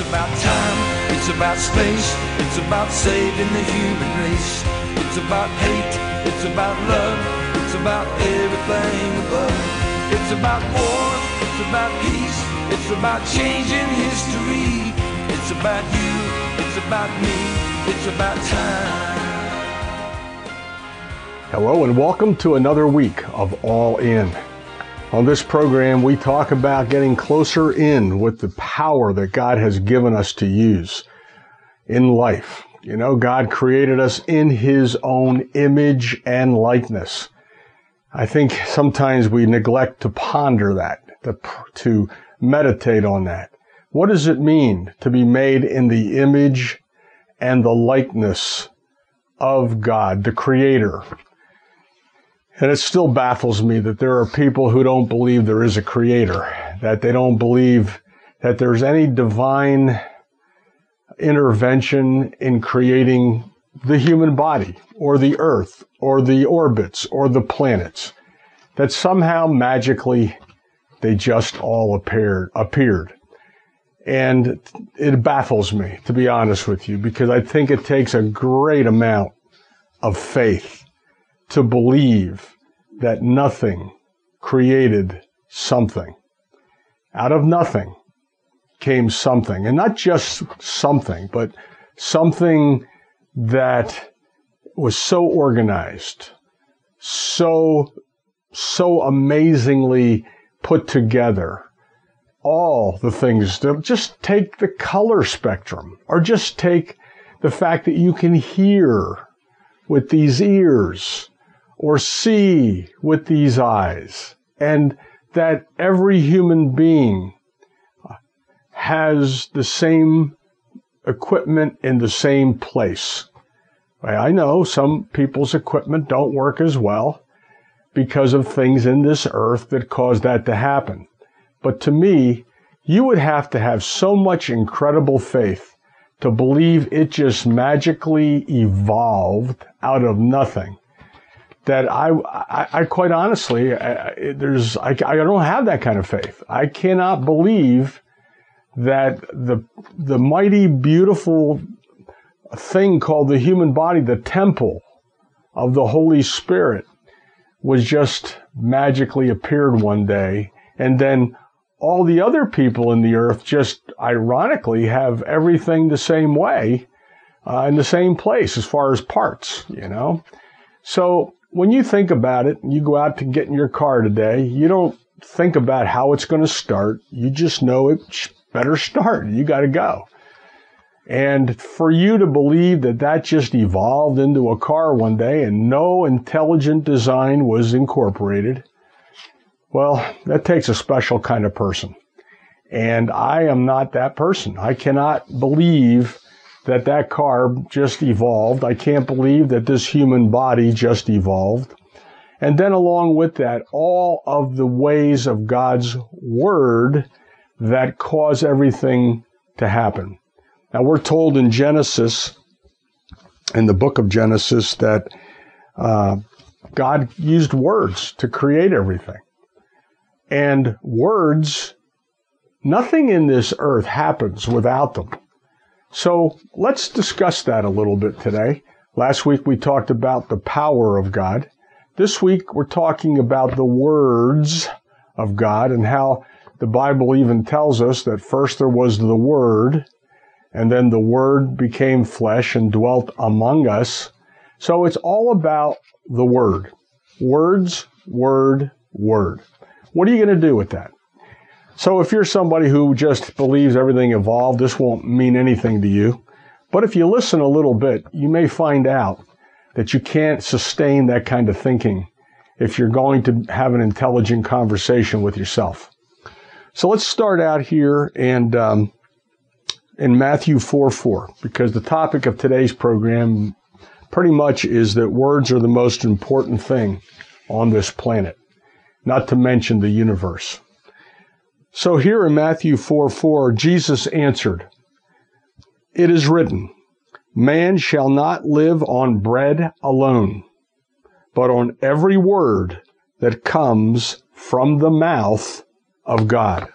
It's about time, it's about space, it's about saving the human race. It's about hate, it's about love, it's about everything above. It's about war, it's about peace, it's about changing history. It's about you, it's about me, it's about time. Hello and welcome to another week of All In. On this program, we talk about getting closer in with the power that God has given us to use in life. You know, God created us in His own image and likeness. I think sometimes we neglect to ponder that, to, to meditate on that. What does it mean to be made in the image and the likeness of God, the Creator? And it still baffles me that there are people who don't believe there is a creator, that they don't believe that there's any divine intervention in creating the human body or the earth or the orbits or the planets, that somehow magically they just all appeared, appeared. And it baffles me, to be honest with you, because I think it takes a great amount of faith to believe that nothing created something. Out of nothing came something, and not just something, but something that was so organized, so, so amazingly put together. All the things just take the color spectrum, or just take the fact that you can hear with these ears, or see with these eyes, and that every human being has the same equipment in the same place. I know some people's equipment don't work as well because of things in this earth that cause that to happen. But to me, you would have to have so much incredible faith to believe it just magically evolved out of nothing that I, I, I quite honestly, I, there's, I, I don't have that kind of faith. I cannot believe that the, the mighty, beautiful thing called the human body, the temple of the Holy Spirit, was just magically appeared one day. And then all the other people in the earth just ironically have everything the same way uh, in the same place as far as parts, you know? So when you think about it, you go out to get in your car today, you don't think about how it's going to start. You just know it better start. You got to go. And for you to believe that that just evolved into a car one day and no intelligent design was incorporated, well, that takes a special kind of person. And I am not that person. I cannot believe that that car just evolved. I can't believe that this human body just evolved. And then along with that, all of the ways of God's word that cause everything to happen. Now we're told in Genesis, in the book of Genesis, that uh, God used words to create everything. And words, nothing in this earth happens without them. So let's discuss that a little bit today. Last week we talked about the power of God. This week we're talking about the words of God and how the Bible even tells us that first there was the Word, and then the Word became flesh and dwelt among us. So it's all about the Word. Words, Word, Word. What are you going to do with that? So if you're somebody who just believes everything evolved, this won't mean anything to you. But if you listen a little bit, you may find out that you can't sustain that kind of thinking if you're going to have an intelligent conversation with yourself. So let's start out here and um, in Matthew 4 4, because the topic of today's program pretty much is that words are the most important thing on this planet, not to mention the universe. So here in Matthew 4 4, Jesus answered, It is written, Man shall not live on bread alone, but on every word that comes from the mouth of God.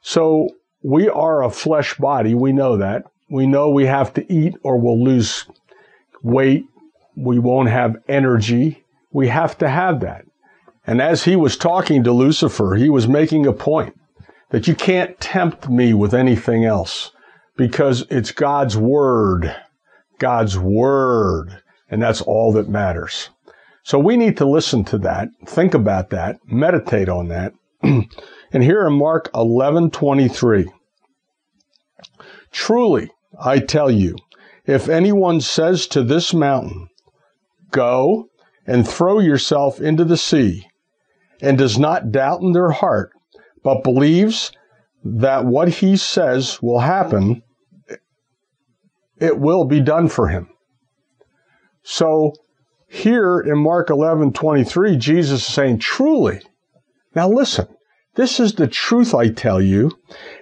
So we are a flesh body. We know that. We know we have to eat or we'll lose weight. We won't have energy. We have to have that. And as he was talking to Lucifer, he was making a point that you can't tempt me with anything else because it's God's word. God's word. And that's all that matters. So we need to listen to that, think about that, meditate on that. and here in Mark 11:23, truly I tell you, if anyone says to this mountain, go and throw yourself into the sea, and does not doubt in their heart, but believes that what he says will happen, it will be done for him. So here in Mark 11 23, Jesus is saying, truly. Now listen, this is the truth I tell you.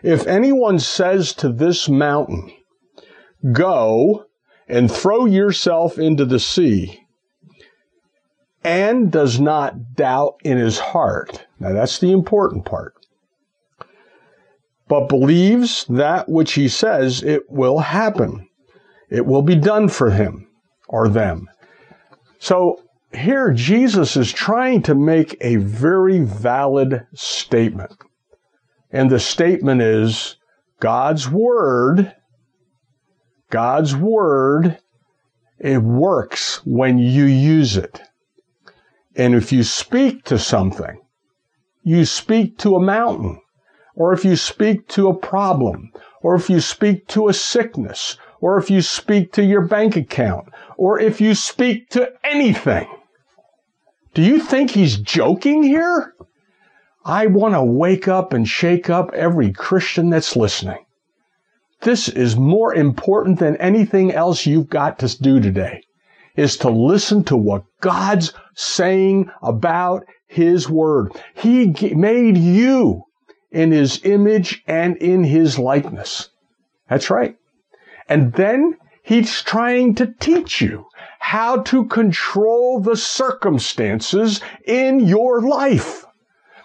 If anyone says to this mountain, go and throw yourself into the sea, and does not doubt in his heart. Now that's the important part. But believes that which he says it will happen. It will be done for him or them. So here Jesus is trying to make a very valid statement. And the statement is God's word, God's word, it works when you use it. And if you speak to something, you speak to a mountain, or if you speak to a problem, or if you speak to a sickness, or if you speak to your bank account, or if you speak to anything. Do you think he's joking here? I want to wake up and shake up every Christian that's listening. This is more important than anything else you've got to do today is to listen to what God's saying about His Word. He made you in His image and in His likeness. That's right. And then He's trying to teach you how to control the circumstances in your life.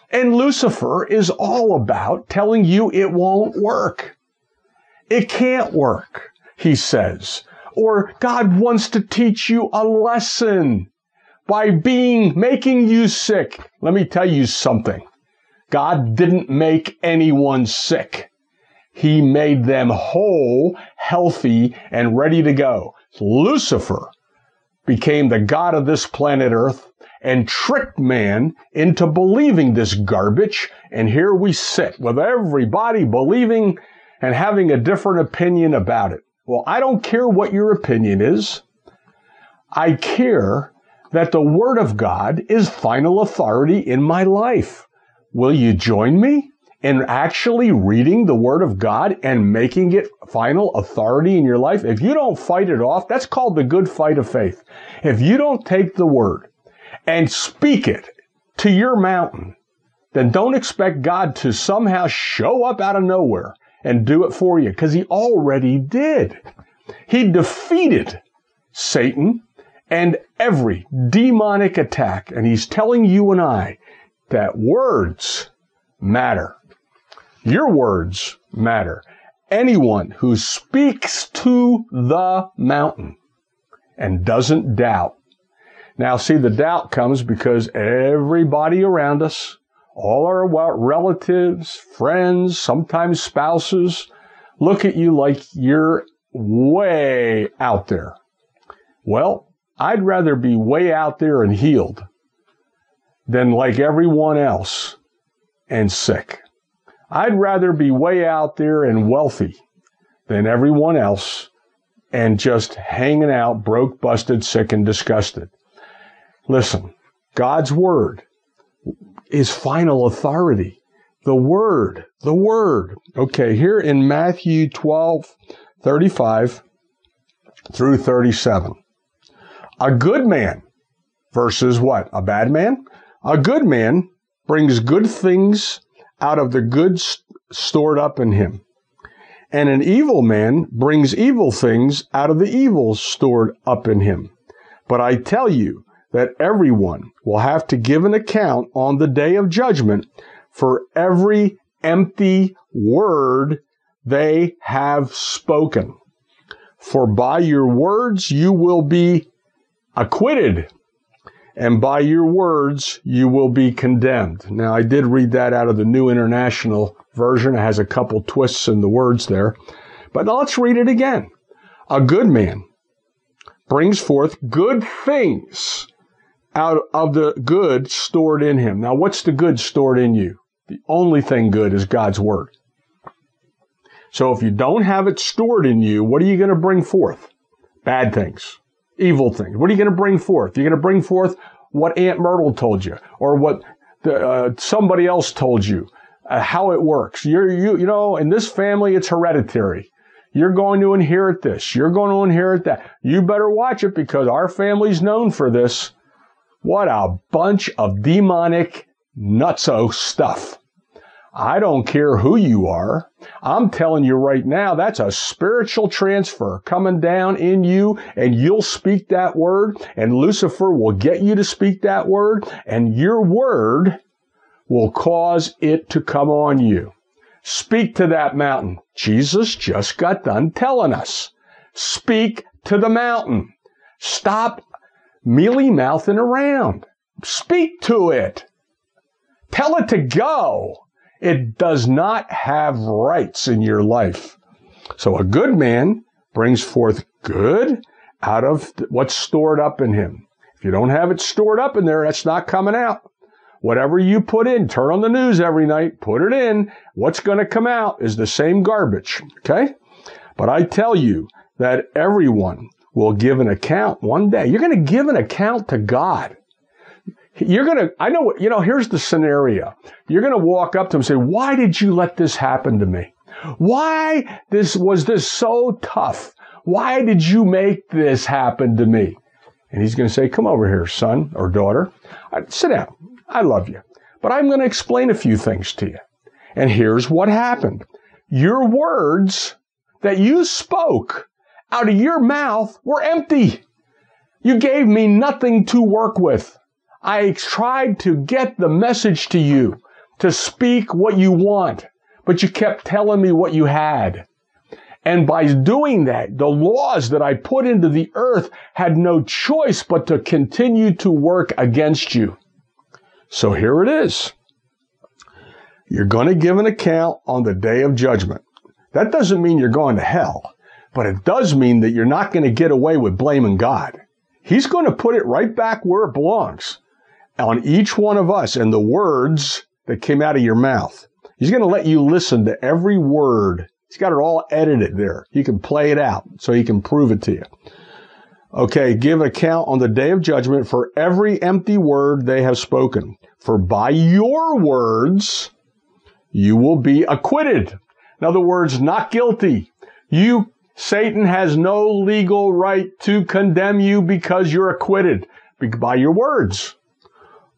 And Lucifer is all about telling you it won't work. It can't work, he says or God wants to teach you a lesson by being, making you sick. Let me tell you something. God didn't make anyone sick. He made them whole, healthy, and ready to go. Lucifer became the God of this planet Earth and tricked man into believing this garbage. And here we sit with everybody believing and having a different opinion about it. Well, I don't care what your opinion is. I care that the Word of God is final authority in my life. Will you join me in actually reading the Word of God and making it final authority in your life? If you don't fight it off, that's called the good fight of faith. If you don't take the Word and speak it to your mountain, then don't expect God to somehow show up out of nowhere and do it for you because he already did. He defeated Satan and every demonic attack. And he's telling you and I that words matter. Your words matter. Anyone who speaks to the mountain and doesn't doubt. Now, see, the doubt comes because everybody around us all our relatives, friends, sometimes spouses look at you like you're way out there. Well, I'd rather be way out there and healed than like everyone else and sick. I'd rather be way out there and wealthy than everyone else and just hanging out broke, busted, sick, and disgusted. Listen, God's word is final authority. The Word, the Word. Okay, here in Matthew 12, 35 through 37. A good man versus what? A bad man? A good man brings good things out of the good stored up in him. And an evil man brings evil things out of the evil stored up in him. But I tell you, that everyone will have to give an account on the day of judgment for every empty word they have spoken. For by your words you will be acquitted, and by your words you will be condemned. Now, I did read that out of the New International Version. It has a couple twists in the words there. But now let's read it again. A good man brings forth good things out of the good stored in him. Now, what's the good stored in you? The only thing good is God's word. So if you don't have it stored in you, what are you going to bring forth? Bad things, evil things. What are you going to bring forth? You're going to bring forth what Aunt Myrtle told you or what the, uh, somebody else told you, uh, how it works. You're, you, you know, in this family, it's hereditary. You're going to inherit this. You're going to inherit that. You better watch it because our family's known for this. What a bunch of demonic nutso stuff. I don't care who you are. I'm telling you right now, that's a spiritual transfer coming down in you and you'll speak that word and Lucifer will get you to speak that word and your word will cause it to come on you. Speak to that mountain. Jesus just got done telling us. Speak to the mountain. Stop mealy mouthing around. Speak to it. Tell it to go. It does not have rights in your life. So a good man brings forth good out of what's stored up in him. If you don't have it stored up in there, that's not coming out. Whatever you put in, turn on the news every night, put it in. What's going to come out is the same garbage. Okay? But I tell you that everyone will give an account one day. You're going to give an account to God. You're going to, I know, you know, here's the scenario. You're going to walk up to him and say, why did you let this happen to me? Why this, was this so tough? Why did you make this happen to me? And he's going to say, come over here, son or daughter. Sit down. I love you. But I'm going to explain a few things to you. And here's what happened. Your words that you spoke out of your mouth were empty. You gave me nothing to work with. I tried to get the message to you, to speak what you want, but you kept telling me what you had. And by doing that, the laws that I put into the earth had no choice but to continue to work against you. So here it is. You're going to give an account on the day of judgment. That doesn't mean you're going to hell, but it does mean that you're not going to get away with blaming God. He's going to put it right back where it belongs on each one of us and the words that came out of your mouth. He's going to let you listen to every word. He's got it all edited there. You can play it out so he can prove it to you. Okay, give account on the day of judgment for every empty word they have spoken. For by your words you will be acquitted. In other words, not guilty. You, Satan has no legal right to condemn you because you're acquitted by your words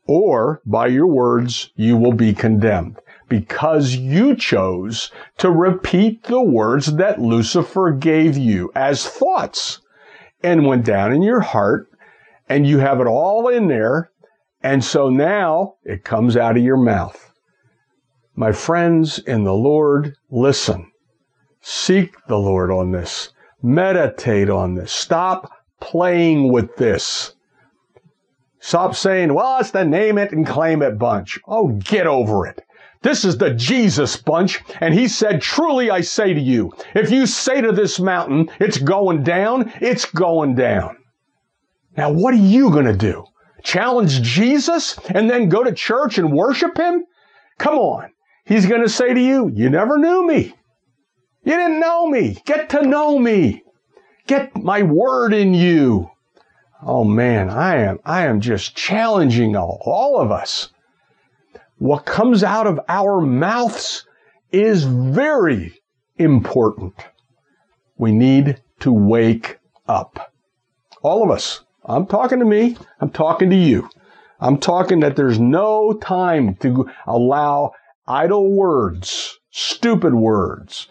or by your words you will be condemned because you chose to repeat the words that Lucifer gave you as thoughts and went down in your heart and you have it all in there. And so now it comes out of your mouth. My friends in the Lord, listen. Seek the Lord on this. Meditate on this. Stop playing with this. Stop saying, well, it's the name it and claim it bunch. Oh, get over it. This is the Jesus bunch. And he said, truly I say to you, if you say to this mountain, it's going down, it's going down. Now, what are you going to do? Challenge Jesus and then go to church and worship him? Come on. He's going to say to you, you never knew me. You didn't know me. Get to know me. Get my word in you. Oh man, I am, I am just challenging all, all of us. What comes out of our mouths is very important. We need to wake up. All of us. I'm talking to me. I'm talking to you. I'm talking that there's no time to allow idle words, stupid words,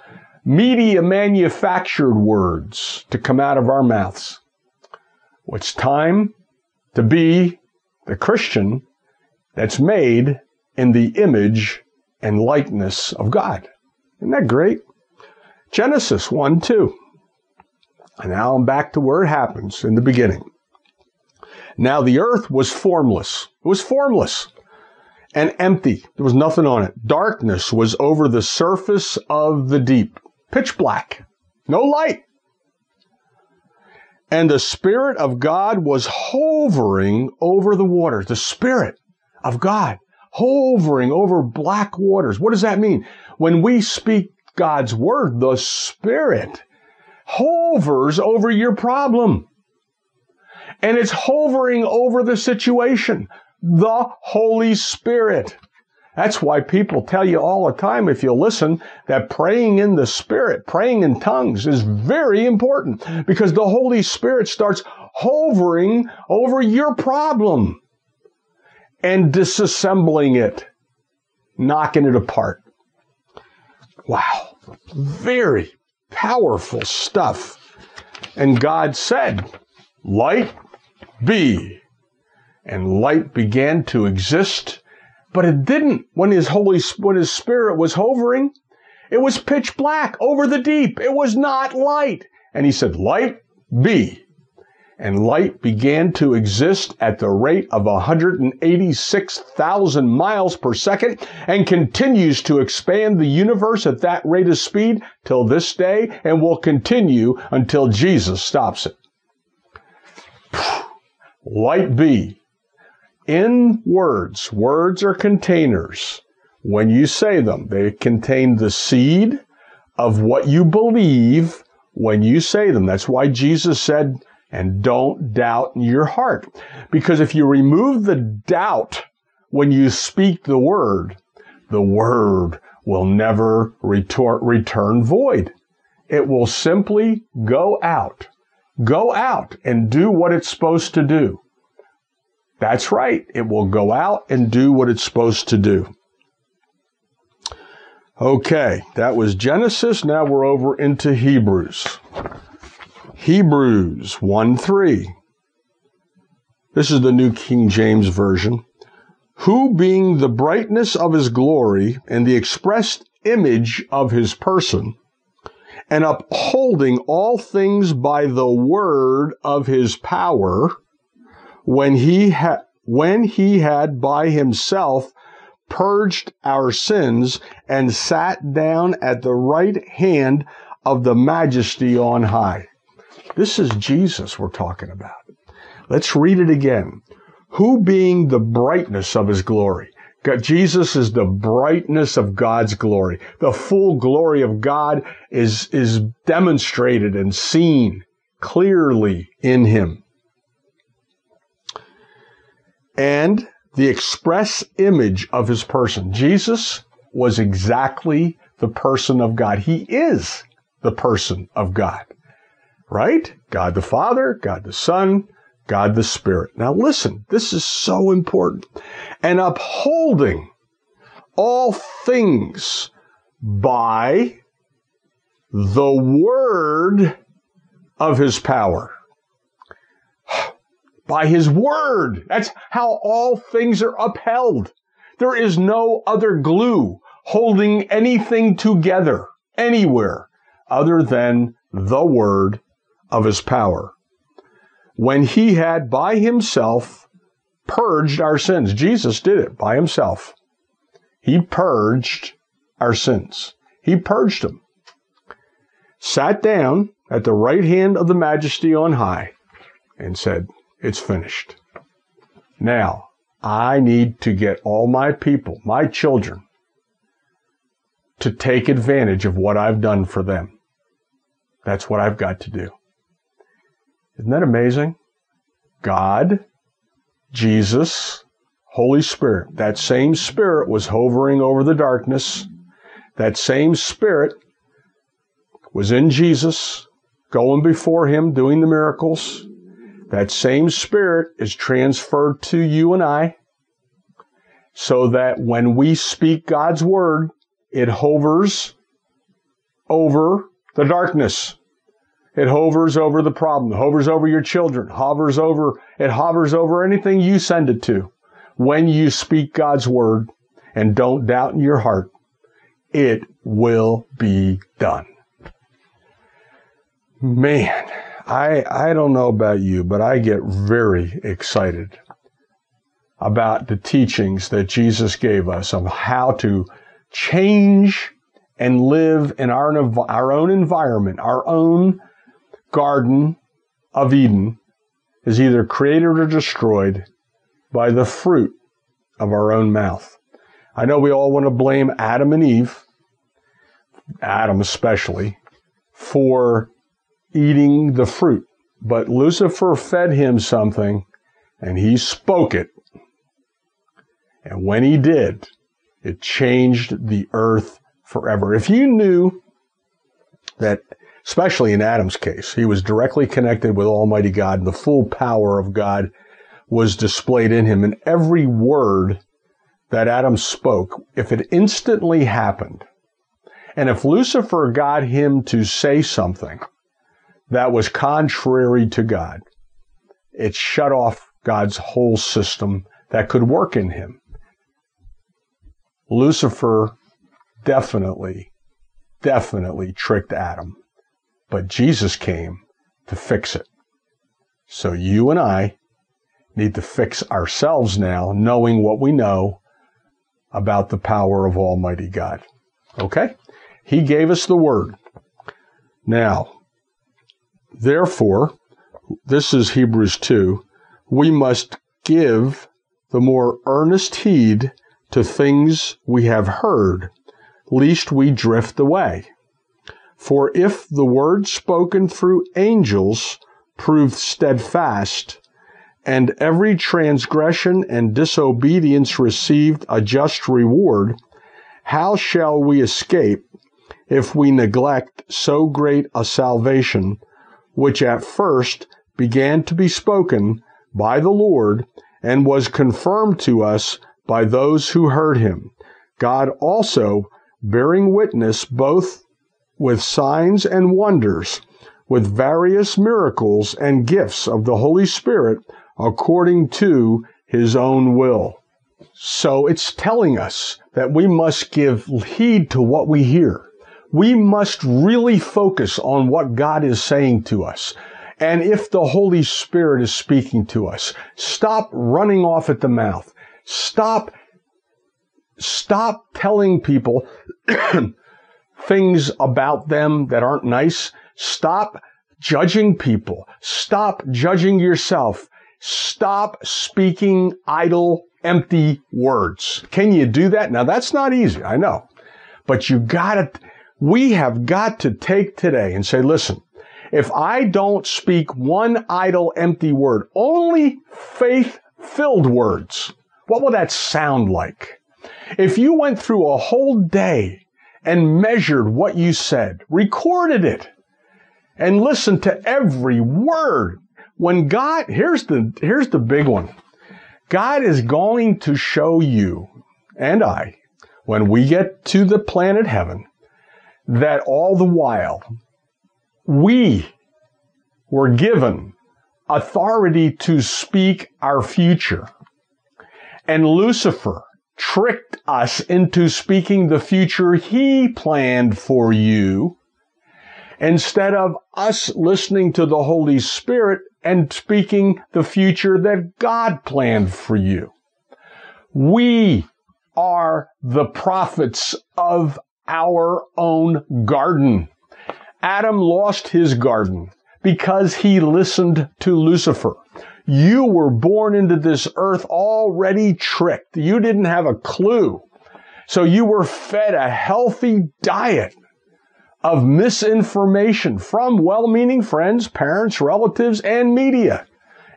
media manufactured words to come out of our mouths. It's time to be the Christian that's made in the image and likeness of God. Isn't that great? Genesis 1 2. And now I'm back to where it happens in the beginning. Now the earth was formless. It was formless and empty. There was nothing on it. Darkness was over the surface of the deep. Pitch black. No light. And the Spirit of God was hovering over the waters. The Spirit of God hovering over black waters. What does that mean? When we speak God's Word, the Spirit hovers over your problem. And it's hovering over the situation. The Holy Spirit. That's why people tell you all the time, if you listen, that praying in the Spirit, praying in tongues is very important because the Holy Spirit starts hovering over your problem and disassembling it, knocking it apart. Wow. Very powerful stuff. And God said, light be. And light began to exist, but it didn't when his holy, when his spirit was hovering. It was pitch black over the deep. It was not light. And he said, light be and light began to exist at the rate of 186,000 miles per second and continues to expand the universe at that rate of speed till this day and will continue until Jesus stops it. Light be. In words, words are containers. When you say them, they contain the seed of what you believe when you say them. That's why Jesus said, and don't doubt in your heart. Because if you remove the doubt when you speak the word, the word will never retor- return void. It will simply go out. Go out and do what it's supposed to do. That's right. It will go out and do what it's supposed to do. Okay, that was Genesis. Now we're over into Hebrews. Hebrews 1 3. This is the New King James Version. Who being the brightness of his glory and the expressed image of his person, and upholding all things by the word of his power, when he had when he had by himself purged our sins and sat down at the right hand of the majesty on high. This is Jesus we're talking about. Let's read it again. Who being the brightness of his glory. God, Jesus is the brightness of God's glory. The full glory of God is, is demonstrated and seen clearly in him. And the express image of his person. Jesus was exactly the person of God. He is the person of God right? God the Father, God the Son, God the Spirit. Now listen, this is so important. And upholding all things by the word of his power. By his word. That's how all things are upheld. There is no other glue holding anything together anywhere other than the word of his power. When he had by himself purged our sins, Jesus did it by himself. He purged our sins. He purged them. Sat down at the right hand of the majesty on high and said, It's finished. Now, I need to get all my people, my children, to take advantage of what I've done for them. That's what I've got to do. Isn't that amazing? God, Jesus, Holy Spirit. That same Spirit was hovering over the darkness. That same Spirit was in Jesus, going before Him, doing the miracles. That same Spirit is transferred to you and I so that when we speak God's Word, it hovers over the darkness. It hovers over the problem, hovers over your children, hovers over, it hovers over anything you send it to. When you speak God's word and don't doubt in your heart, it will be done. Man, I, I don't know about you, but I get very excited about the teachings that Jesus gave us of how to change and live in our, our own environment, our own garden of Eden is either created or destroyed by the fruit of our own mouth. I know we all want to blame Adam and Eve, Adam especially, for eating the fruit. But Lucifer fed him something and he spoke it. And when he did, it changed the earth forever. If you knew that, especially in Adam's case, he was directly connected with Almighty God, and the full power of God was displayed in him, and every word that Adam spoke, if it instantly happened, and if Lucifer got him to say something that was contrary to God, it shut off God's whole system that could work in him. Lucifer definitely, definitely tricked Adam, but Jesus came to fix it. So you and I need to fix ourselves now, knowing what we know about the power of Almighty God. Okay? He gave us the word. Now, therefore, this is Hebrews 2, we must give the more earnest heed to things we have heard, lest we drift away. For if the word spoken through angels proved steadfast, and every transgression and disobedience received a just reward, how shall we escape if we neglect so great a salvation, which at first began to be spoken by the Lord and was confirmed to us by those who heard him? God also bearing witness both with signs and wonders, with various miracles and gifts of the Holy Spirit according to his own will. So it's telling us that we must give heed to what we hear. We must really focus on what God is saying to us. And if the Holy Spirit is speaking to us, stop running off at the mouth. Stop, stop telling people things about them that aren't nice. Stop judging people. Stop judging yourself. Stop speaking idle, empty words. Can you do that? Now that's not easy. I know. But you gotta, we have got to take today and say, listen, if I don't speak one idle, empty word, only faith filled words, what will that sound like? If you went through a whole day and measured what you said, recorded it, and listened to every word, when God, here's the, here's the big one. God is going to show you and I, when we get to the planet heaven, that all the while we were given authority to speak our future. And Lucifer tricked us into speaking the future he planned for you instead of us listening to the Holy Spirit and speaking the future that God planned for you. We are the prophets of our own garden. Adam lost his garden because he listened to Lucifer. You were born into this earth already tricked. You didn't have a clue. So you were fed a healthy diet of misinformation from well-meaning friends, parents, relatives, and media.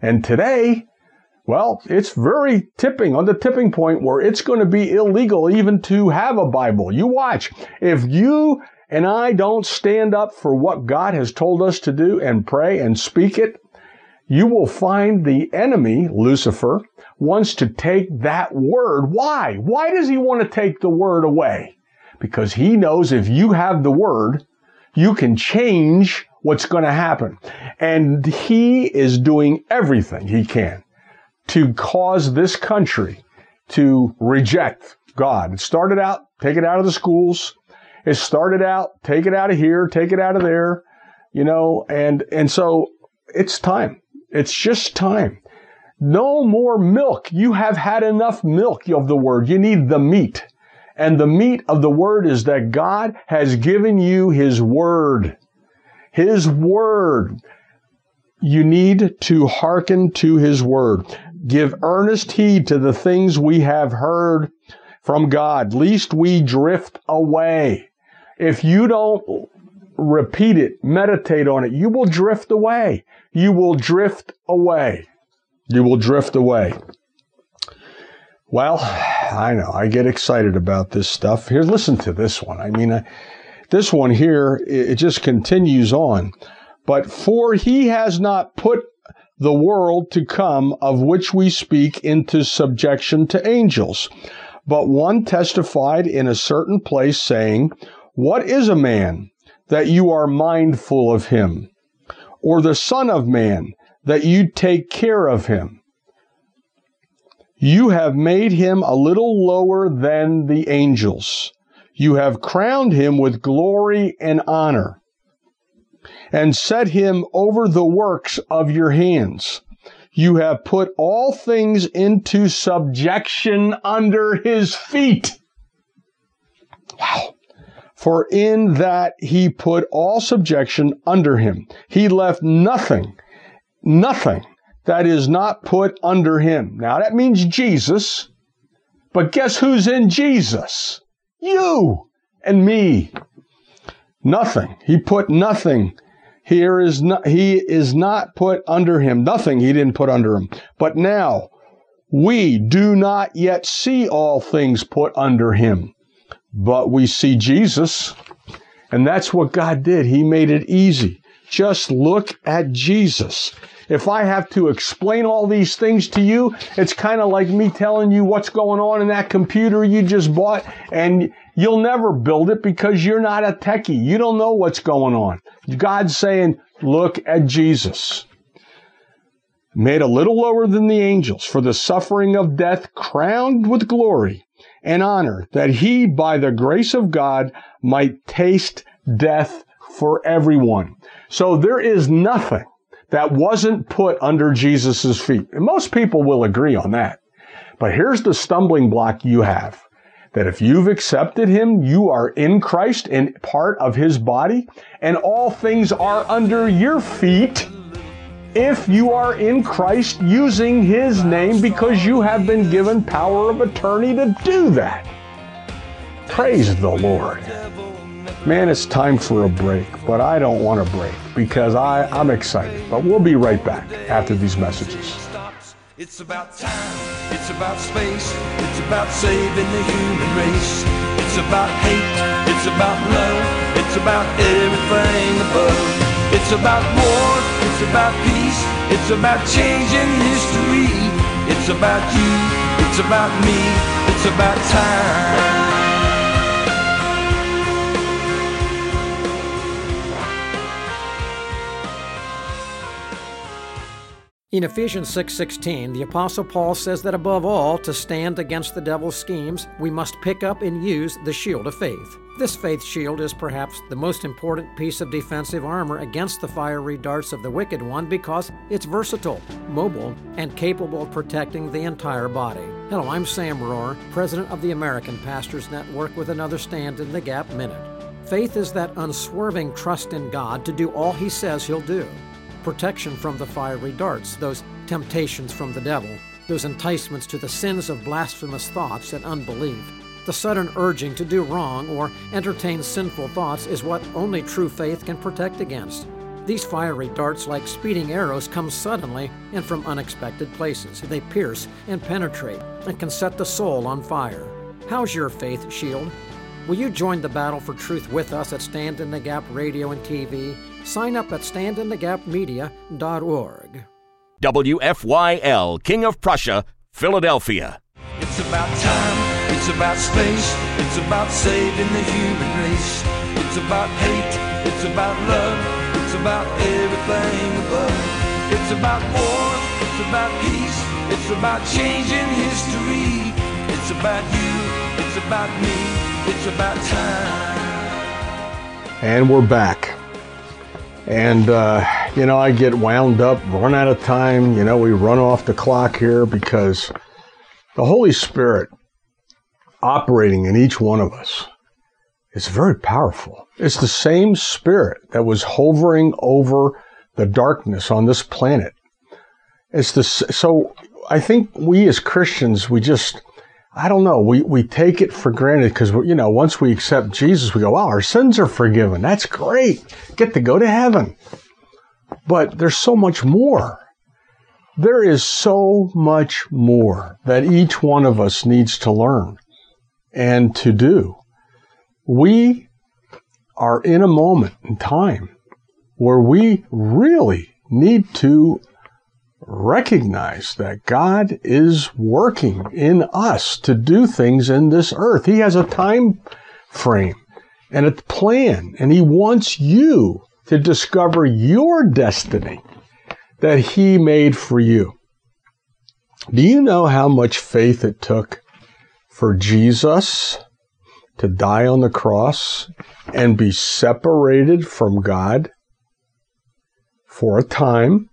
And today, well, it's very tipping on the tipping point where it's going to be illegal even to have a Bible. You watch. If you and I don't stand up for what God has told us to do and pray and speak it, you will find the enemy, Lucifer, wants to take that word. Why? Why does he want to take the word away? because he knows if you have the word, you can change what's going to happen. And he is doing everything he can to cause this country to reject God. It started out, take it out of the schools. It started out, take it out of here, take it out of there. You know, and and so it's time. It's just time. No more milk. You have had enough milk of the word. You need the meat. And the meat of the word is that God has given you his word. His word. You need to hearken to his word. Give earnest heed to the things we have heard from God, lest we drift away. If you don't repeat it, meditate on it, you will drift away. You will drift away. You will drift away. Well, I know I get excited about this stuff. Here, listen to this one. I mean, uh, this one here, it, it just continues on. But for he has not put the world to come of which we speak into subjection to angels. But one testified in a certain place, saying, What is a man that you are mindful of him? Or the Son of Man that you take care of him? You have made him a little lower than the angels. You have crowned him with glory and honor and set him over the works of your hands. You have put all things into subjection under his feet. Wow. For in that he put all subjection under him. He left nothing, nothing that is not put under him. Now that means Jesus. But guess who's in Jesus? You and me. Nothing. He put nothing. Here is not, he is not put under him. Nothing he didn't put under him. But now we do not yet see all things put under him, but we see Jesus. And that's what God did. He made it easy. Just look at Jesus. If I have to explain all these things to you, it's kind of like me telling you what's going on in that computer you just bought and you'll never build it because you're not a techie. You don't know what's going on. God's saying, look at Jesus. Made a little lower than the angels for the suffering of death, crowned with glory and honor, that he, by the grace of God, might taste death for everyone. So there is nothing that wasn't put under Jesus' feet. And most people will agree on that. But here's the stumbling block you have. That if you've accepted Him, you are in Christ and part of His body, and all things are under your feet if you are in Christ using His name because you have been given power of attorney to do that. Praise the Lord. Man, it's time for a break, but I don't want to break because I, I'm excited. But we'll be right back after these messages. It's about time, it's about space, it's about saving the human race. It's about hate, it's about love, it's about everything above. It's about war, it's about peace, it's about changing history. It's about you, it's about me, it's about time. In Ephesians 6:16, the apostle Paul says that above all to stand against the devil's schemes, we must pick up and use the shield of faith. This faith shield is perhaps the most important piece of defensive armor against the fiery darts of the wicked one because it's versatile, mobile, and capable of protecting the entire body. Hello, I'm Sam Rohrer, president of the American Pastors Network with another Stand in the Gap Minute. Faith is that unswerving trust in God to do all he says he'll do protection from the fiery darts, those temptations from the devil, those enticements to the sins of blasphemous thoughts and unbelief. The sudden urging to do wrong or entertain sinful thoughts is what only true faith can protect against. These fiery darts, like speeding arrows, come suddenly and from unexpected places. They pierce and penetrate and can set the soul on fire. How's your faith shield? Will you join the battle for truth with us at Stand in the Gap Radio and TV? Sign up at standinthegapmedia.org. WFYL, King of Prussia, Philadelphia. It's about time, it's about space, it's about saving the human race. It's about hate, it's about love, it's about everything above. It's about war, it's about peace, it's about changing history. It's about you, it's about me, it's about time. And we're back. And, uh, you know, I get wound up, run out of time. You know, we run off the clock here because the Holy Spirit operating in each one of us is very powerful. It's the same Spirit that was hovering over the darkness on this planet. It's the, so I think we as Christians, we just, I don't know, we, we take it for granted because, you know, once we accept Jesus, we go, wow, our sins are forgiven. That's great. Get to go to heaven. But there's so much more. There is so much more that each one of us needs to learn and to do. We are in a moment in time where we really need to recognize that God is working in us to do things in this earth. He has a time frame and a plan, and He wants you to discover your destiny that He made for you. Do you know how much faith it took for Jesus to die on the cross and be separated from God for a time?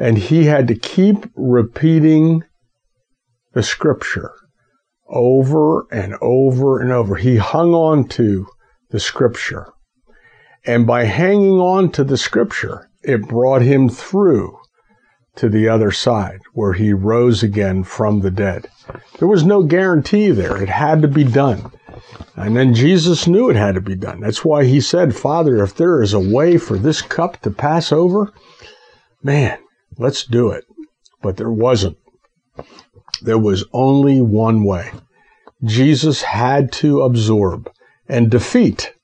And he had to keep repeating the scripture over and over and over. He hung on to the scripture. And by hanging on to the scripture, it brought him through to the other side where he rose again from the dead. There was no guarantee there. It had to be done. And then Jesus knew it had to be done. That's why he said, Father, if there is a way for this cup to pass over, man, let's do it. But there wasn't. There was only one way. Jesus had to absorb and defeat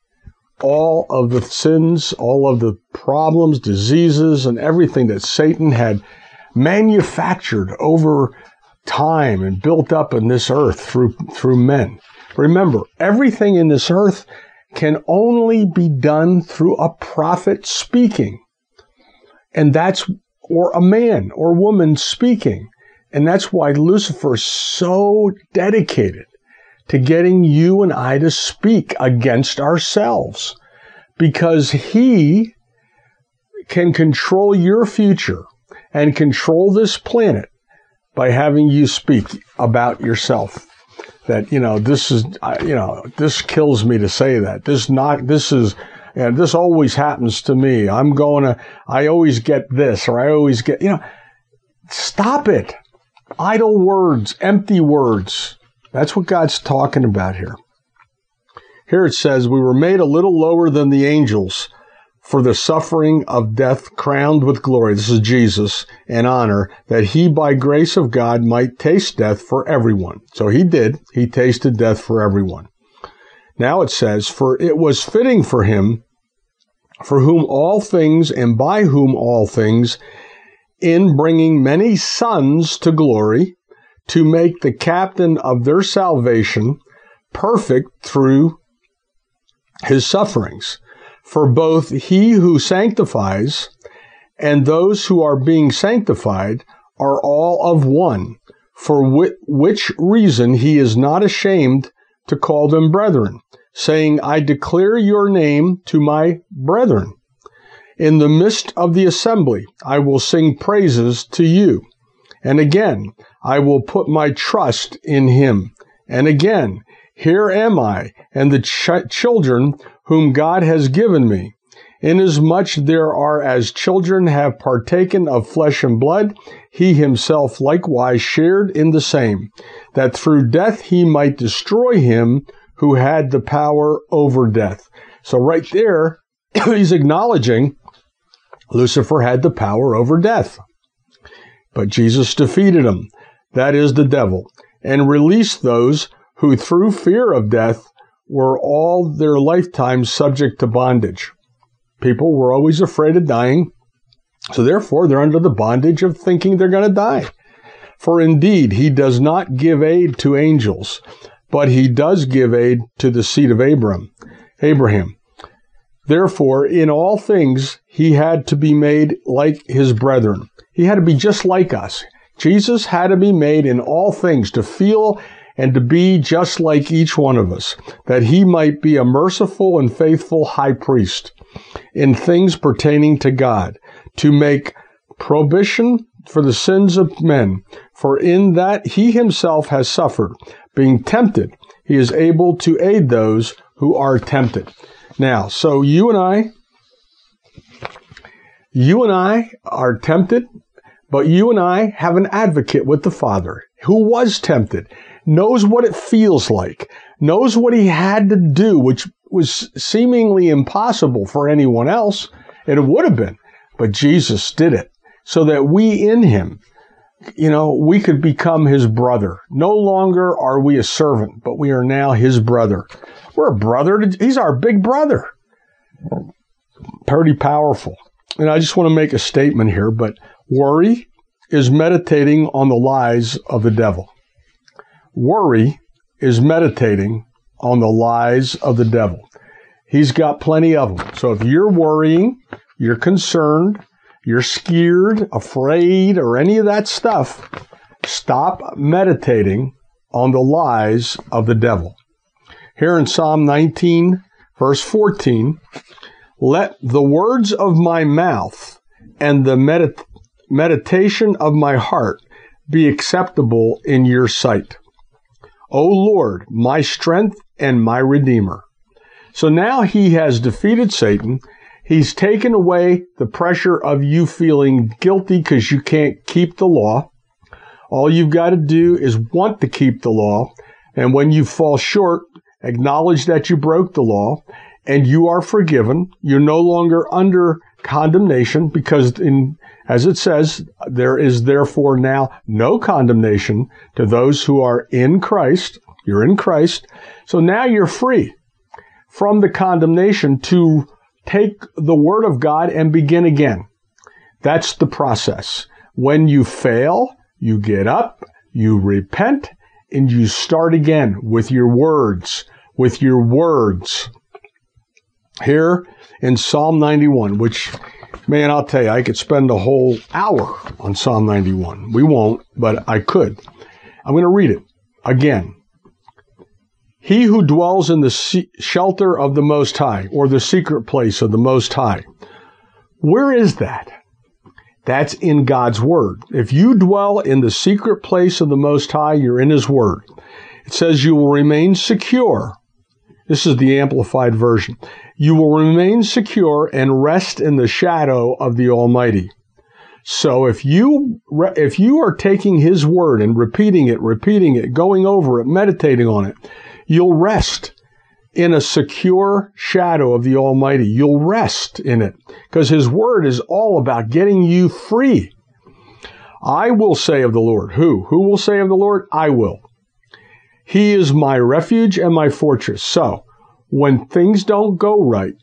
all of the sins, all of the problems, diseases, and everything that Satan had manufactured over time and built up in this earth through, through men. Remember, everything in this earth can only be done through a prophet speaking. And that's or a man or woman speaking. And that's why Lucifer is so dedicated to getting you and I to speak against ourselves. Because he can control your future and control this planet by having you speak about yourself. That you know this is you know this kills me to say that. This not this is and this always happens to me. I'm going to, I always get this, or I always get, you know, stop it. Idle words, empty words. That's what God's talking about here. Here it says, We were made a little lower than the angels for the suffering of death crowned with glory. This is Jesus and honor that he by grace of God might taste death for everyone. So he did. He tasted death for everyone. Now it says, For it was fitting for him for whom all things and by whom all things, in bringing many sons to glory, to make the captain of their salvation perfect through his sufferings. For both he who sanctifies and those who are being sanctified are all of one, for which reason he is not ashamed to call them brethren saying, I declare your name to my brethren. In the midst of the assembly, I will sing praises to you. And again, I will put my trust in him. And again, here am I and the ch- children whom God has given me. Inasmuch there are as children have partaken of flesh and blood, he himself likewise shared in the same, that through death he might destroy him who had the power over death. So right there, he's acknowledging Lucifer had the power over death. But Jesus defeated him, that is the devil, and released those who through fear of death were all their lifetime subject to bondage. People were always afraid of dying, so therefore they're under the bondage of thinking they're going to die. For indeed, he does not give aid to angels, but he does give aid to the seed of Abraham. Abraham. Therefore, in all things, he had to be made like his brethren. He had to be just like us. Jesus had to be made in all things to feel and to be just like each one of us, that he might be a merciful and faithful high priest in things pertaining to God, to make propitiation for the sins of men. For in that he himself has suffered, being tempted, he is able to aid those who are tempted. Now, so you and I, you and I are tempted, but you and I have an advocate with the Father who was tempted, knows what it feels like, knows what he had to do, which was seemingly impossible for anyone else. It would have been, but Jesus did it so that we in him, you know, we could become his brother. No longer are we a servant, but we are now his brother. We're a brother. To, he's our big brother. Pretty powerful. And I just want to make a statement here, but worry is meditating on the lies of the devil. Worry is meditating on the lies of the devil. He's got plenty of them. So if you're worrying, you're concerned, you're scared, afraid, or any of that stuff, stop meditating on the lies of the devil. Here in Psalm 19, verse 14, let the words of my mouth and the medit- meditation of my heart be acceptable in your sight. O Lord, my strength and my redeemer. So now he has defeated Satan. He's taken away the pressure of you feeling guilty because you can't keep the law. All you've got to do is want to keep the law. And when you fall short, acknowledge that you broke the law and you are forgiven. You're no longer under condemnation because in, as it says, there is therefore now no condemnation to those who are in Christ. You're in Christ. So now you're free from the condemnation to take the word of God and begin again. That's the process. When you fail, you get up, you repent, and you start again with your words, with your words. Here in Psalm 91, which, man, I'll tell you, I could spend a whole hour on Psalm 91. We won't, but I could. I'm going to read it again. He who dwells in the shelter of the Most High, or the secret place of the Most High. Where is that? That's in God's Word. If you dwell in the secret place of the Most High, you're in His Word. It says you will remain secure. This is the Amplified Version. You will remain secure and rest in the shadow of the Almighty. So if you if you are taking his word and repeating it, repeating it, going over it, meditating on it, you'll rest in a secure shadow of the Almighty. You'll rest in it because his word is all about getting you free. I will say of the Lord. Who? Who will say of the Lord? I will. He is my refuge and my fortress. So, when things don't go right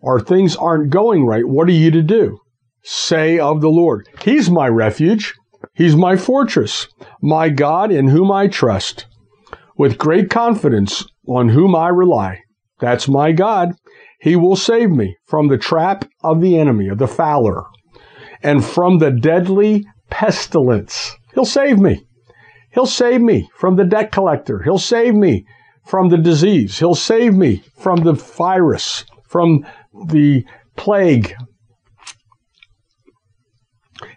or things aren't going right, what are you to do? Say of the Lord, He's my refuge. He's my fortress, my God in whom I trust. With great confidence on whom I rely. That's my God. He will save me from the trap of the enemy, of the fowler, and from the deadly pestilence. He'll save me. He'll save me from the debt collector. He'll save me from the disease. He'll save me from the virus, from the plague,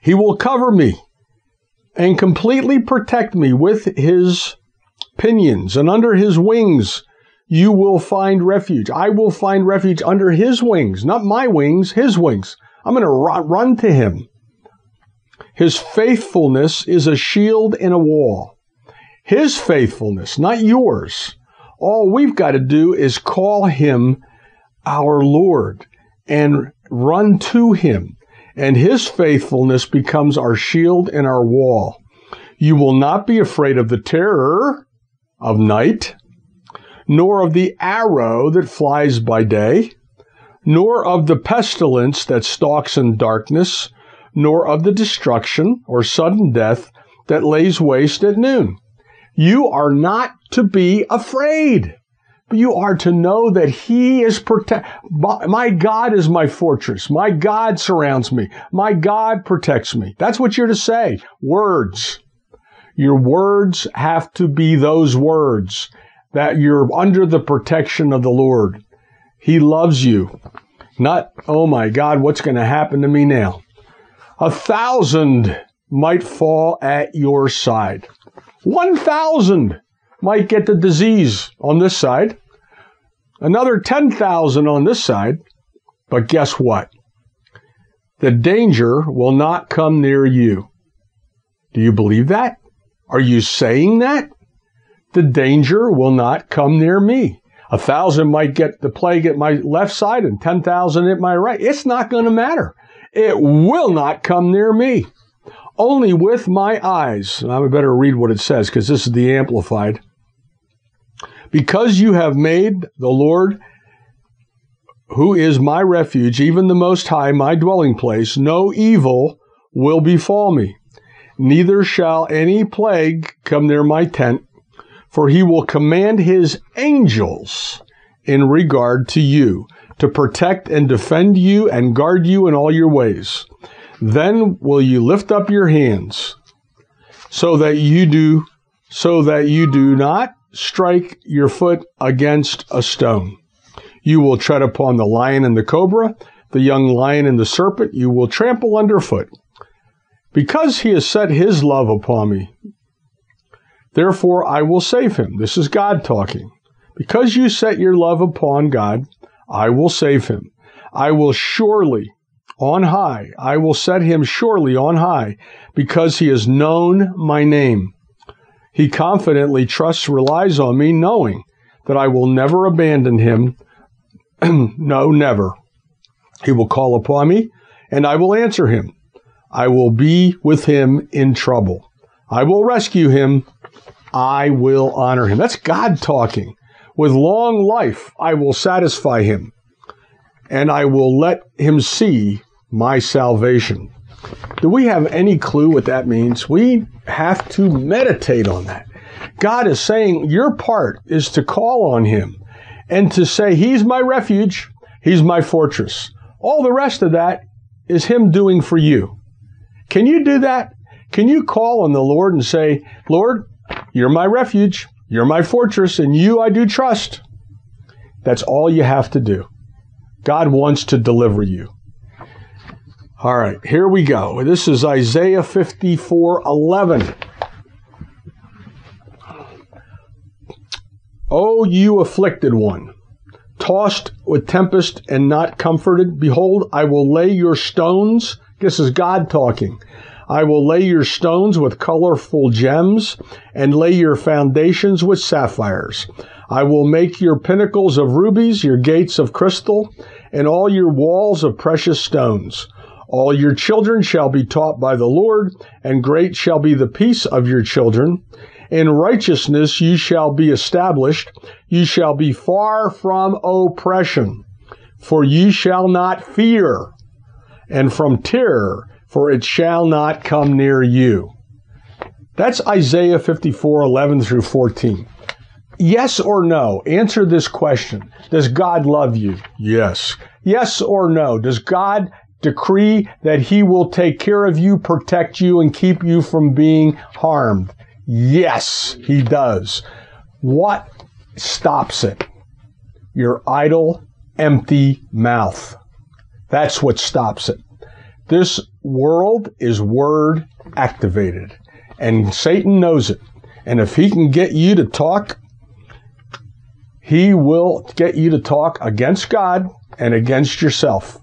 he will cover me and completely protect me with his pinions, and under his wings you will find refuge. I will find refuge under his wings, not my wings, his wings. I'm going to run to him. His faithfulness is a shield and a wall. His faithfulness, not yours. All we've got to do is call him our Lord and run to him and his faithfulness becomes our shield and our wall. You will not be afraid of the terror of night, nor of the arrow that flies by day, nor of the pestilence that stalks in darkness, nor of the destruction or sudden death that lays waste at noon. You are not to be afraid. But you are to know that He is protect. My God is my fortress. My God surrounds me. My God protects me. That's what you're to say. Words. Your words have to be those words that you're under the protection of the Lord. He loves you. Not, oh my God, what's going to happen to me now? A thousand might fall at your side. One thousand might get the disease on this side. Another 10,000 on this side. But guess what? The danger will not come near you. Do you believe that? Are you saying that? The danger will not come near me. A thousand might get the plague at my left side and 10,000 at my right. It's not going to matter. It will not come near me. Only with my eyes. I better read what it says because this is the Amplified. Because you have made the Lord, who is my refuge, even the Most High, my dwelling place, no evil will befall me. Neither shall any plague come near my tent, for he will command his angels in regard to you to protect and defend you and guard you in all your ways. Then will you lift up your hands so that you do so that you do not strike your foot against a stone. You will tread upon the lion and the cobra, the young lion and the serpent, you will trample underfoot. Because he has set his love upon me, therefore I will save him. This is God talking. Because you set your love upon God, I will save him. I will surely on high, I will set him surely on high, because he has known my name. He confidently trusts, relies on me, knowing that I will never abandon him. no, never. He will call upon me, and I will answer him. I will be with him in trouble. I will rescue him. I will honor him. That's God talking. With long life, I will satisfy him, and I will let him see my salvation. Do we have any clue what that means? We have to meditate on that. God is saying your part is to call on Him and to say, He's my refuge, He's my fortress. All the rest of that is Him doing for you. Can you do that? Can you call on the Lord and say, Lord, you're my refuge, you're my fortress, and you I do trust? That's all you have to do. God wants to deliver you. All right, here we go. This is Isaiah 54 11. O you afflicted one, tossed with tempest and not comforted, behold, I will lay your stones. This is God talking. I will lay your stones with colorful gems and lay your foundations with sapphires. I will make your pinnacles of rubies, your gates of crystal, and all your walls of precious stones. All your children shall be taught by the Lord, and great shall be the peace of your children. In righteousness you shall be established. You shall be far from oppression, for you shall not fear, and from terror, for it shall not come near you. That's Isaiah 54, 11 through 14. Yes or no? Answer this question. Does God love you? Yes. Yes or no? Does God decree that he will take care of you, protect you, and keep you from being harmed? Yes, he does. What stops it? Your idle, empty mouth. That's what stops it. This world is word activated, and Satan knows it. And if he can get you to talk, he will get you to talk against God and against yourself.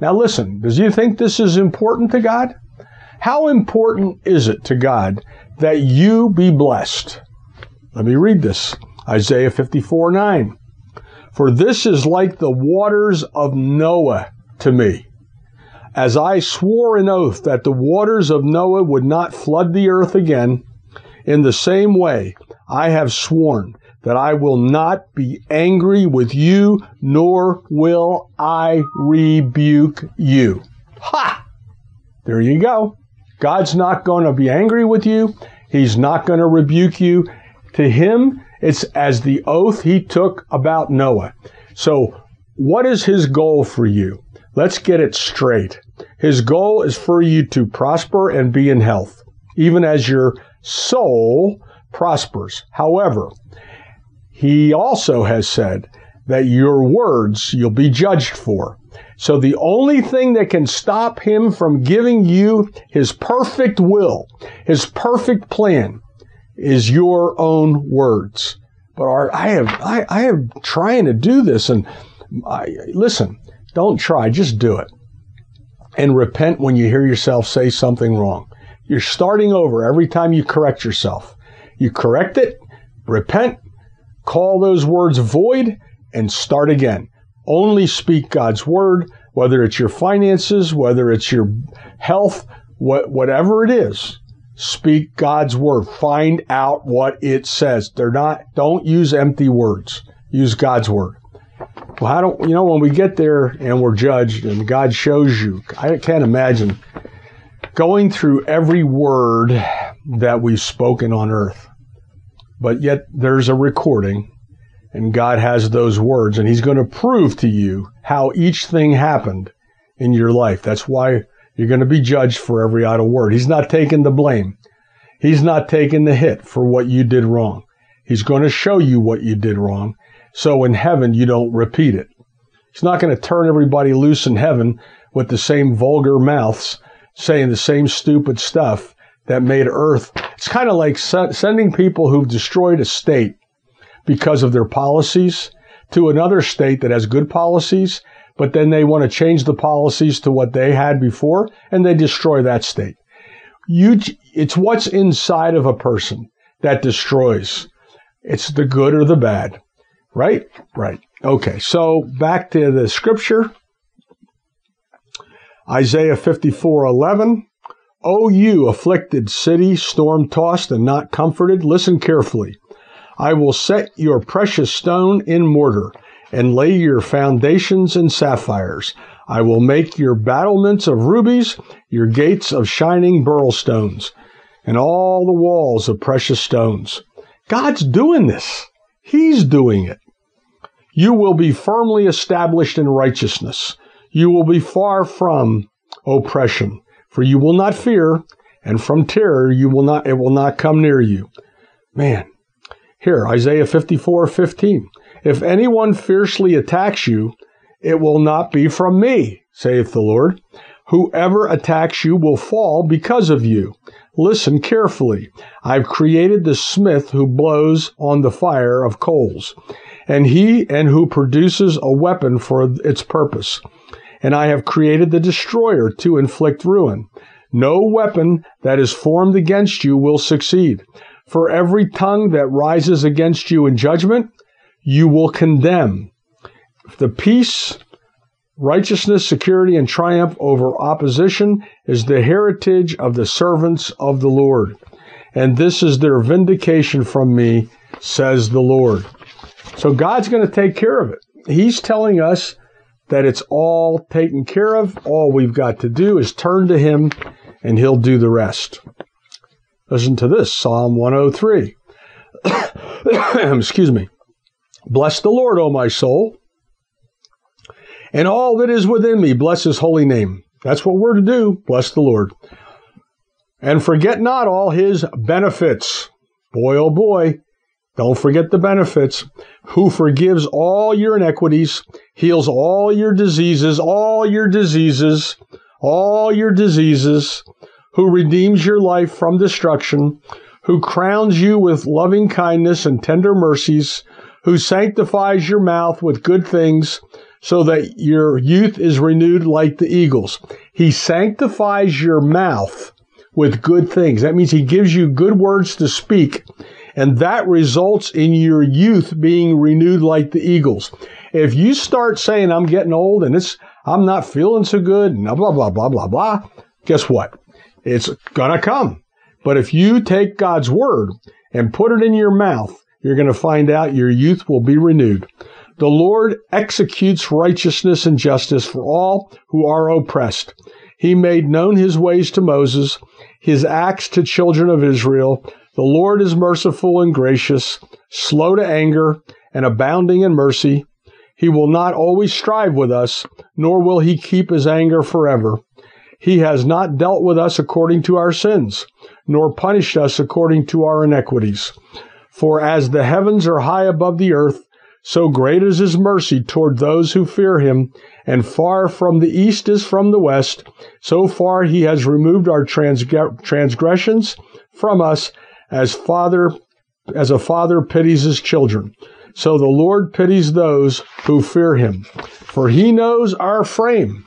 Now, listen, does you think this is important to God? How important is it to God that you be blessed? Let me read this Isaiah 54 9. For this is like the waters of Noah to me. As I swore an oath that the waters of Noah would not flood the earth again, in the same way I have sworn that I will not be angry with you, nor will I rebuke you. Ha! There you go. God's not going to be angry with you. He's not going to rebuke you. To him, it's as the oath he took about Noah. So, what is his goal for you? Let's get it straight. His goal is for you to prosper and be in health, even as your soul prospers. However, he also has said that your words you'll be judged for. So the only thing that can stop him from giving you his perfect will, his perfect plan, is your own words. But our, I have, I, I am trying to do this, and I, listen, don't try, just do it, and repent when you hear yourself say something wrong. You're starting over every time you correct yourself. You correct it, repent, call those words void, and start again. Only speak God's word, whether it's your finances, whether it's your health, what, whatever it is. Speak God's word. Find out what it says. They're not, don't use empty words. Use God's word. Well, how don't, you know, when we get there and we're judged and God shows you, I can't imagine going through every word that we've spoken on earth. But yet there's a recording and God has those words, and He's going to prove to you how each thing happened in your life. That's why you're going to be judged for every idle word. He's not taking the blame. He's not taking the hit for what you did wrong. He's going to show you what you did wrong. So in heaven, you don't repeat it. He's not going to turn everybody loose in heaven with the same vulgar mouths saying the same stupid stuff that made earth. It's kind of like sending people who've destroyed a state because of their policies to another state that has good policies, but then they want to change the policies to what they had before and they destroy that state. You, it's what's inside of a person that destroys. It's the good or the bad, right? Right. Okay. So back to the scripture. Isaiah 54 11. O you afflicted city, storm tossed and not comforted, listen carefully. I will set your precious stone in mortar and lay your foundations in sapphires. I will make your battlements of rubies, your gates of shining beryl stones, and all the walls of precious stones. God's doing this. He's doing it. You will be firmly established in righteousness. You will be far from oppression, for you will not fear, and from terror you will not it will not come near you. Man, here, Isaiah 54 15. If anyone fiercely attacks you, it will not be from me, saith the Lord. Whoever attacks you will fall because of you. Listen carefully. I've created the smith who blows on the fire of coals, and he and who produces a weapon for its purpose. And I have created the destroyer to inflict ruin. No weapon that is formed against you will succeed. For every tongue that rises against you in judgment, you will condemn. The peace, righteousness, security, and triumph over opposition is the heritage of the servants of the Lord. And this is their vindication from me, says the Lord. So God's going to take care of it. He's telling us that it's all taken care of. All we've got to do is turn to Him and He'll do the rest. Listen to this Psalm 103. Excuse me. Bless the Lord, O my soul, and all that is within me. Bless his holy name. That's what we're to do. Bless the Lord. And forget not all his benefits. Boy, oh boy. Don't forget the benefits. Who forgives all your iniquities, heals all your diseases, all your diseases, all your diseases who redeems your life from destruction, who crowns you with loving kindness and tender mercies, who sanctifies your mouth with good things, so that your youth is renewed like the eagles. He sanctifies your mouth with good things. That means he gives you good words to speak, and that results in your youth being renewed like the eagles. If you start saying, I'm getting old and it's, I'm not feeling so good, and blah, blah, blah, blah, blah, guess what? It's to come. But if you take God's word and put it in your mouth, you're going to find out your youth will be renewed. The Lord executes righteousness and justice for all who are oppressed. He made known his ways to Moses, his acts to children of Israel. The Lord is merciful and gracious, slow to anger, and abounding in mercy. He will not always strive with us, nor will he keep his anger forever. He has not dealt with us according to our sins, nor punished us according to our iniquities. For as the heavens are high above the earth, so great is his mercy toward those who fear him, and far from the east is from the west, so far he has removed our transgressions from us as father as a father pities his children. So the Lord pities those who fear him, for he knows our frame.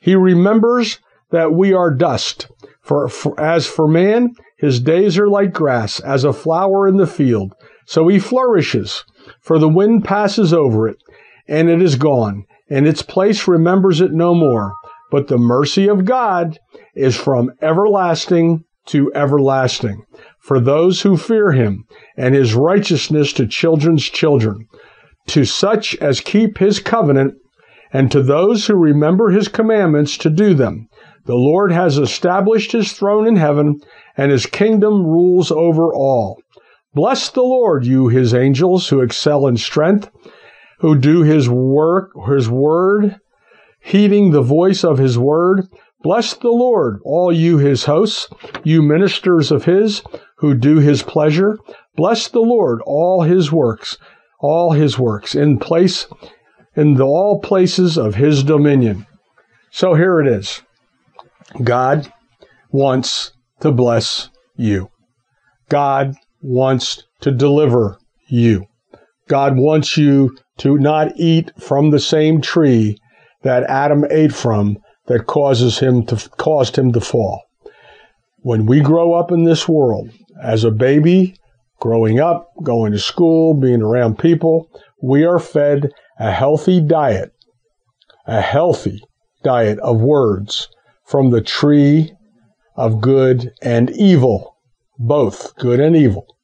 He remembers that we are dust. For, for, as for man, his days are like grass, as a flower in the field. So he flourishes, for the wind passes over it, and it is gone, and its place remembers it no more. But the mercy of God is from everlasting to everlasting for those who fear him, and his righteousness to children's children, to such as keep his covenant, and to those who remember his commandments to do them. The Lord has established his throne in heaven, and his kingdom rules over all. Bless the Lord, you his angels who excel in strength, who do his work, his word, heeding the voice of his word. Bless the Lord, all you his hosts, you ministers of his, who do his pleasure. Bless the Lord, all his works, all his works, in place, in the all places of his dominion. So here it is. God wants to bless you. God wants to deliver you. God wants you to not eat from the same tree that Adam ate from that causes him to caused him to fall. When we grow up in this world, as a baby, growing up, going to school, being around people, we are fed a healthy diet, a healthy diet of words from the tree of good and evil, both good and evil.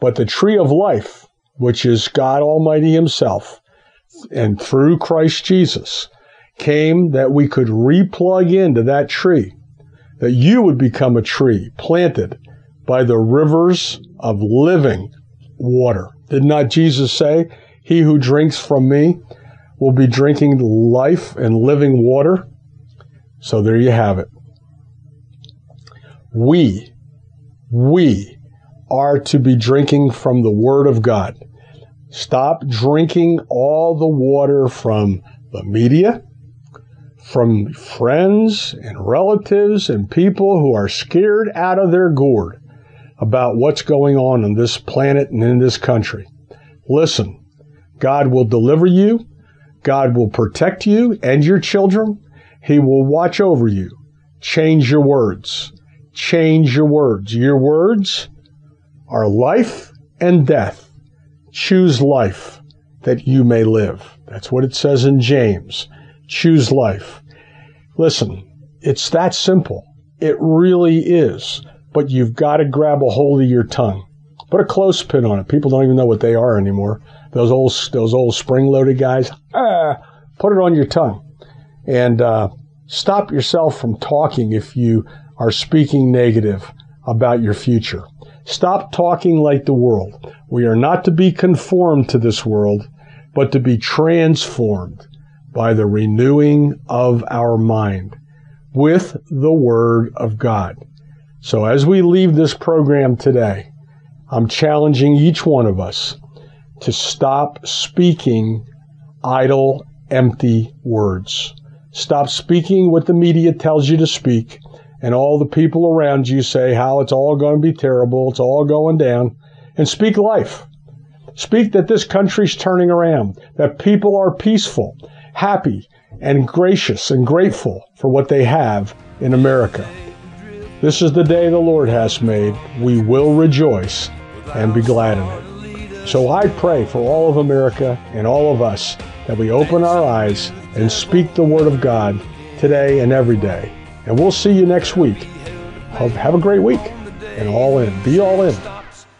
But the tree of life, which is God Almighty Himself, and through Christ Jesus, came that we could replug into that tree, that you would become a tree planted by the rivers of living water. Did not Jesus say, He who drinks from me will be drinking life and living water? So there you have it. We, we are to be drinking from the Word of God. Stop drinking all the water from the media, from friends and relatives and people who are scared out of their gourd about what's going on on this planet and in this country. Listen, God will deliver you. God will protect you and your children. He will watch over you. Change your words. Change your words. Your words are life and death. Choose life that you may live. That's what it says in James. Choose life. Listen, it's that simple. It really is but you've got to grab a hold of your tongue. Put a clothespin on it. People don't even know what they are anymore. Those old those old spring loaded guys. Ah, put it on your tongue, and uh, stop yourself from talking if you are speaking negative about your future. Stop talking like the world. We are not to be conformed to this world, but to be transformed by the renewing of our mind with the Word of God. So as we leave this program today, I'm challenging each one of us to stop speaking idle, empty words. Stop speaking what the media tells you to speak and all the people around you say how it's all going to be terrible, it's all going down, and speak life. Speak that this country's turning around, that people are peaceful, happy, and gracious and grateful for what they have in America. This is the day the Lord has made. We will rejoice and be glad in it. So I pray for all of America and all of us that we open our eyes and speak the Word of God today and every day. And we'll see you next week. Have a great week and all in. Be all in.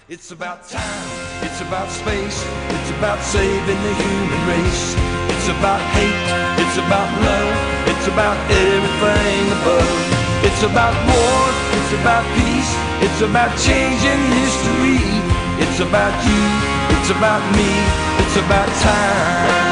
It's about time. It's about space. It's about saving the human race. It's about hate. It's about love. It's about everything above. It's about war, it's about peace, it's about changing history. It's about you, it's about me, it's about time.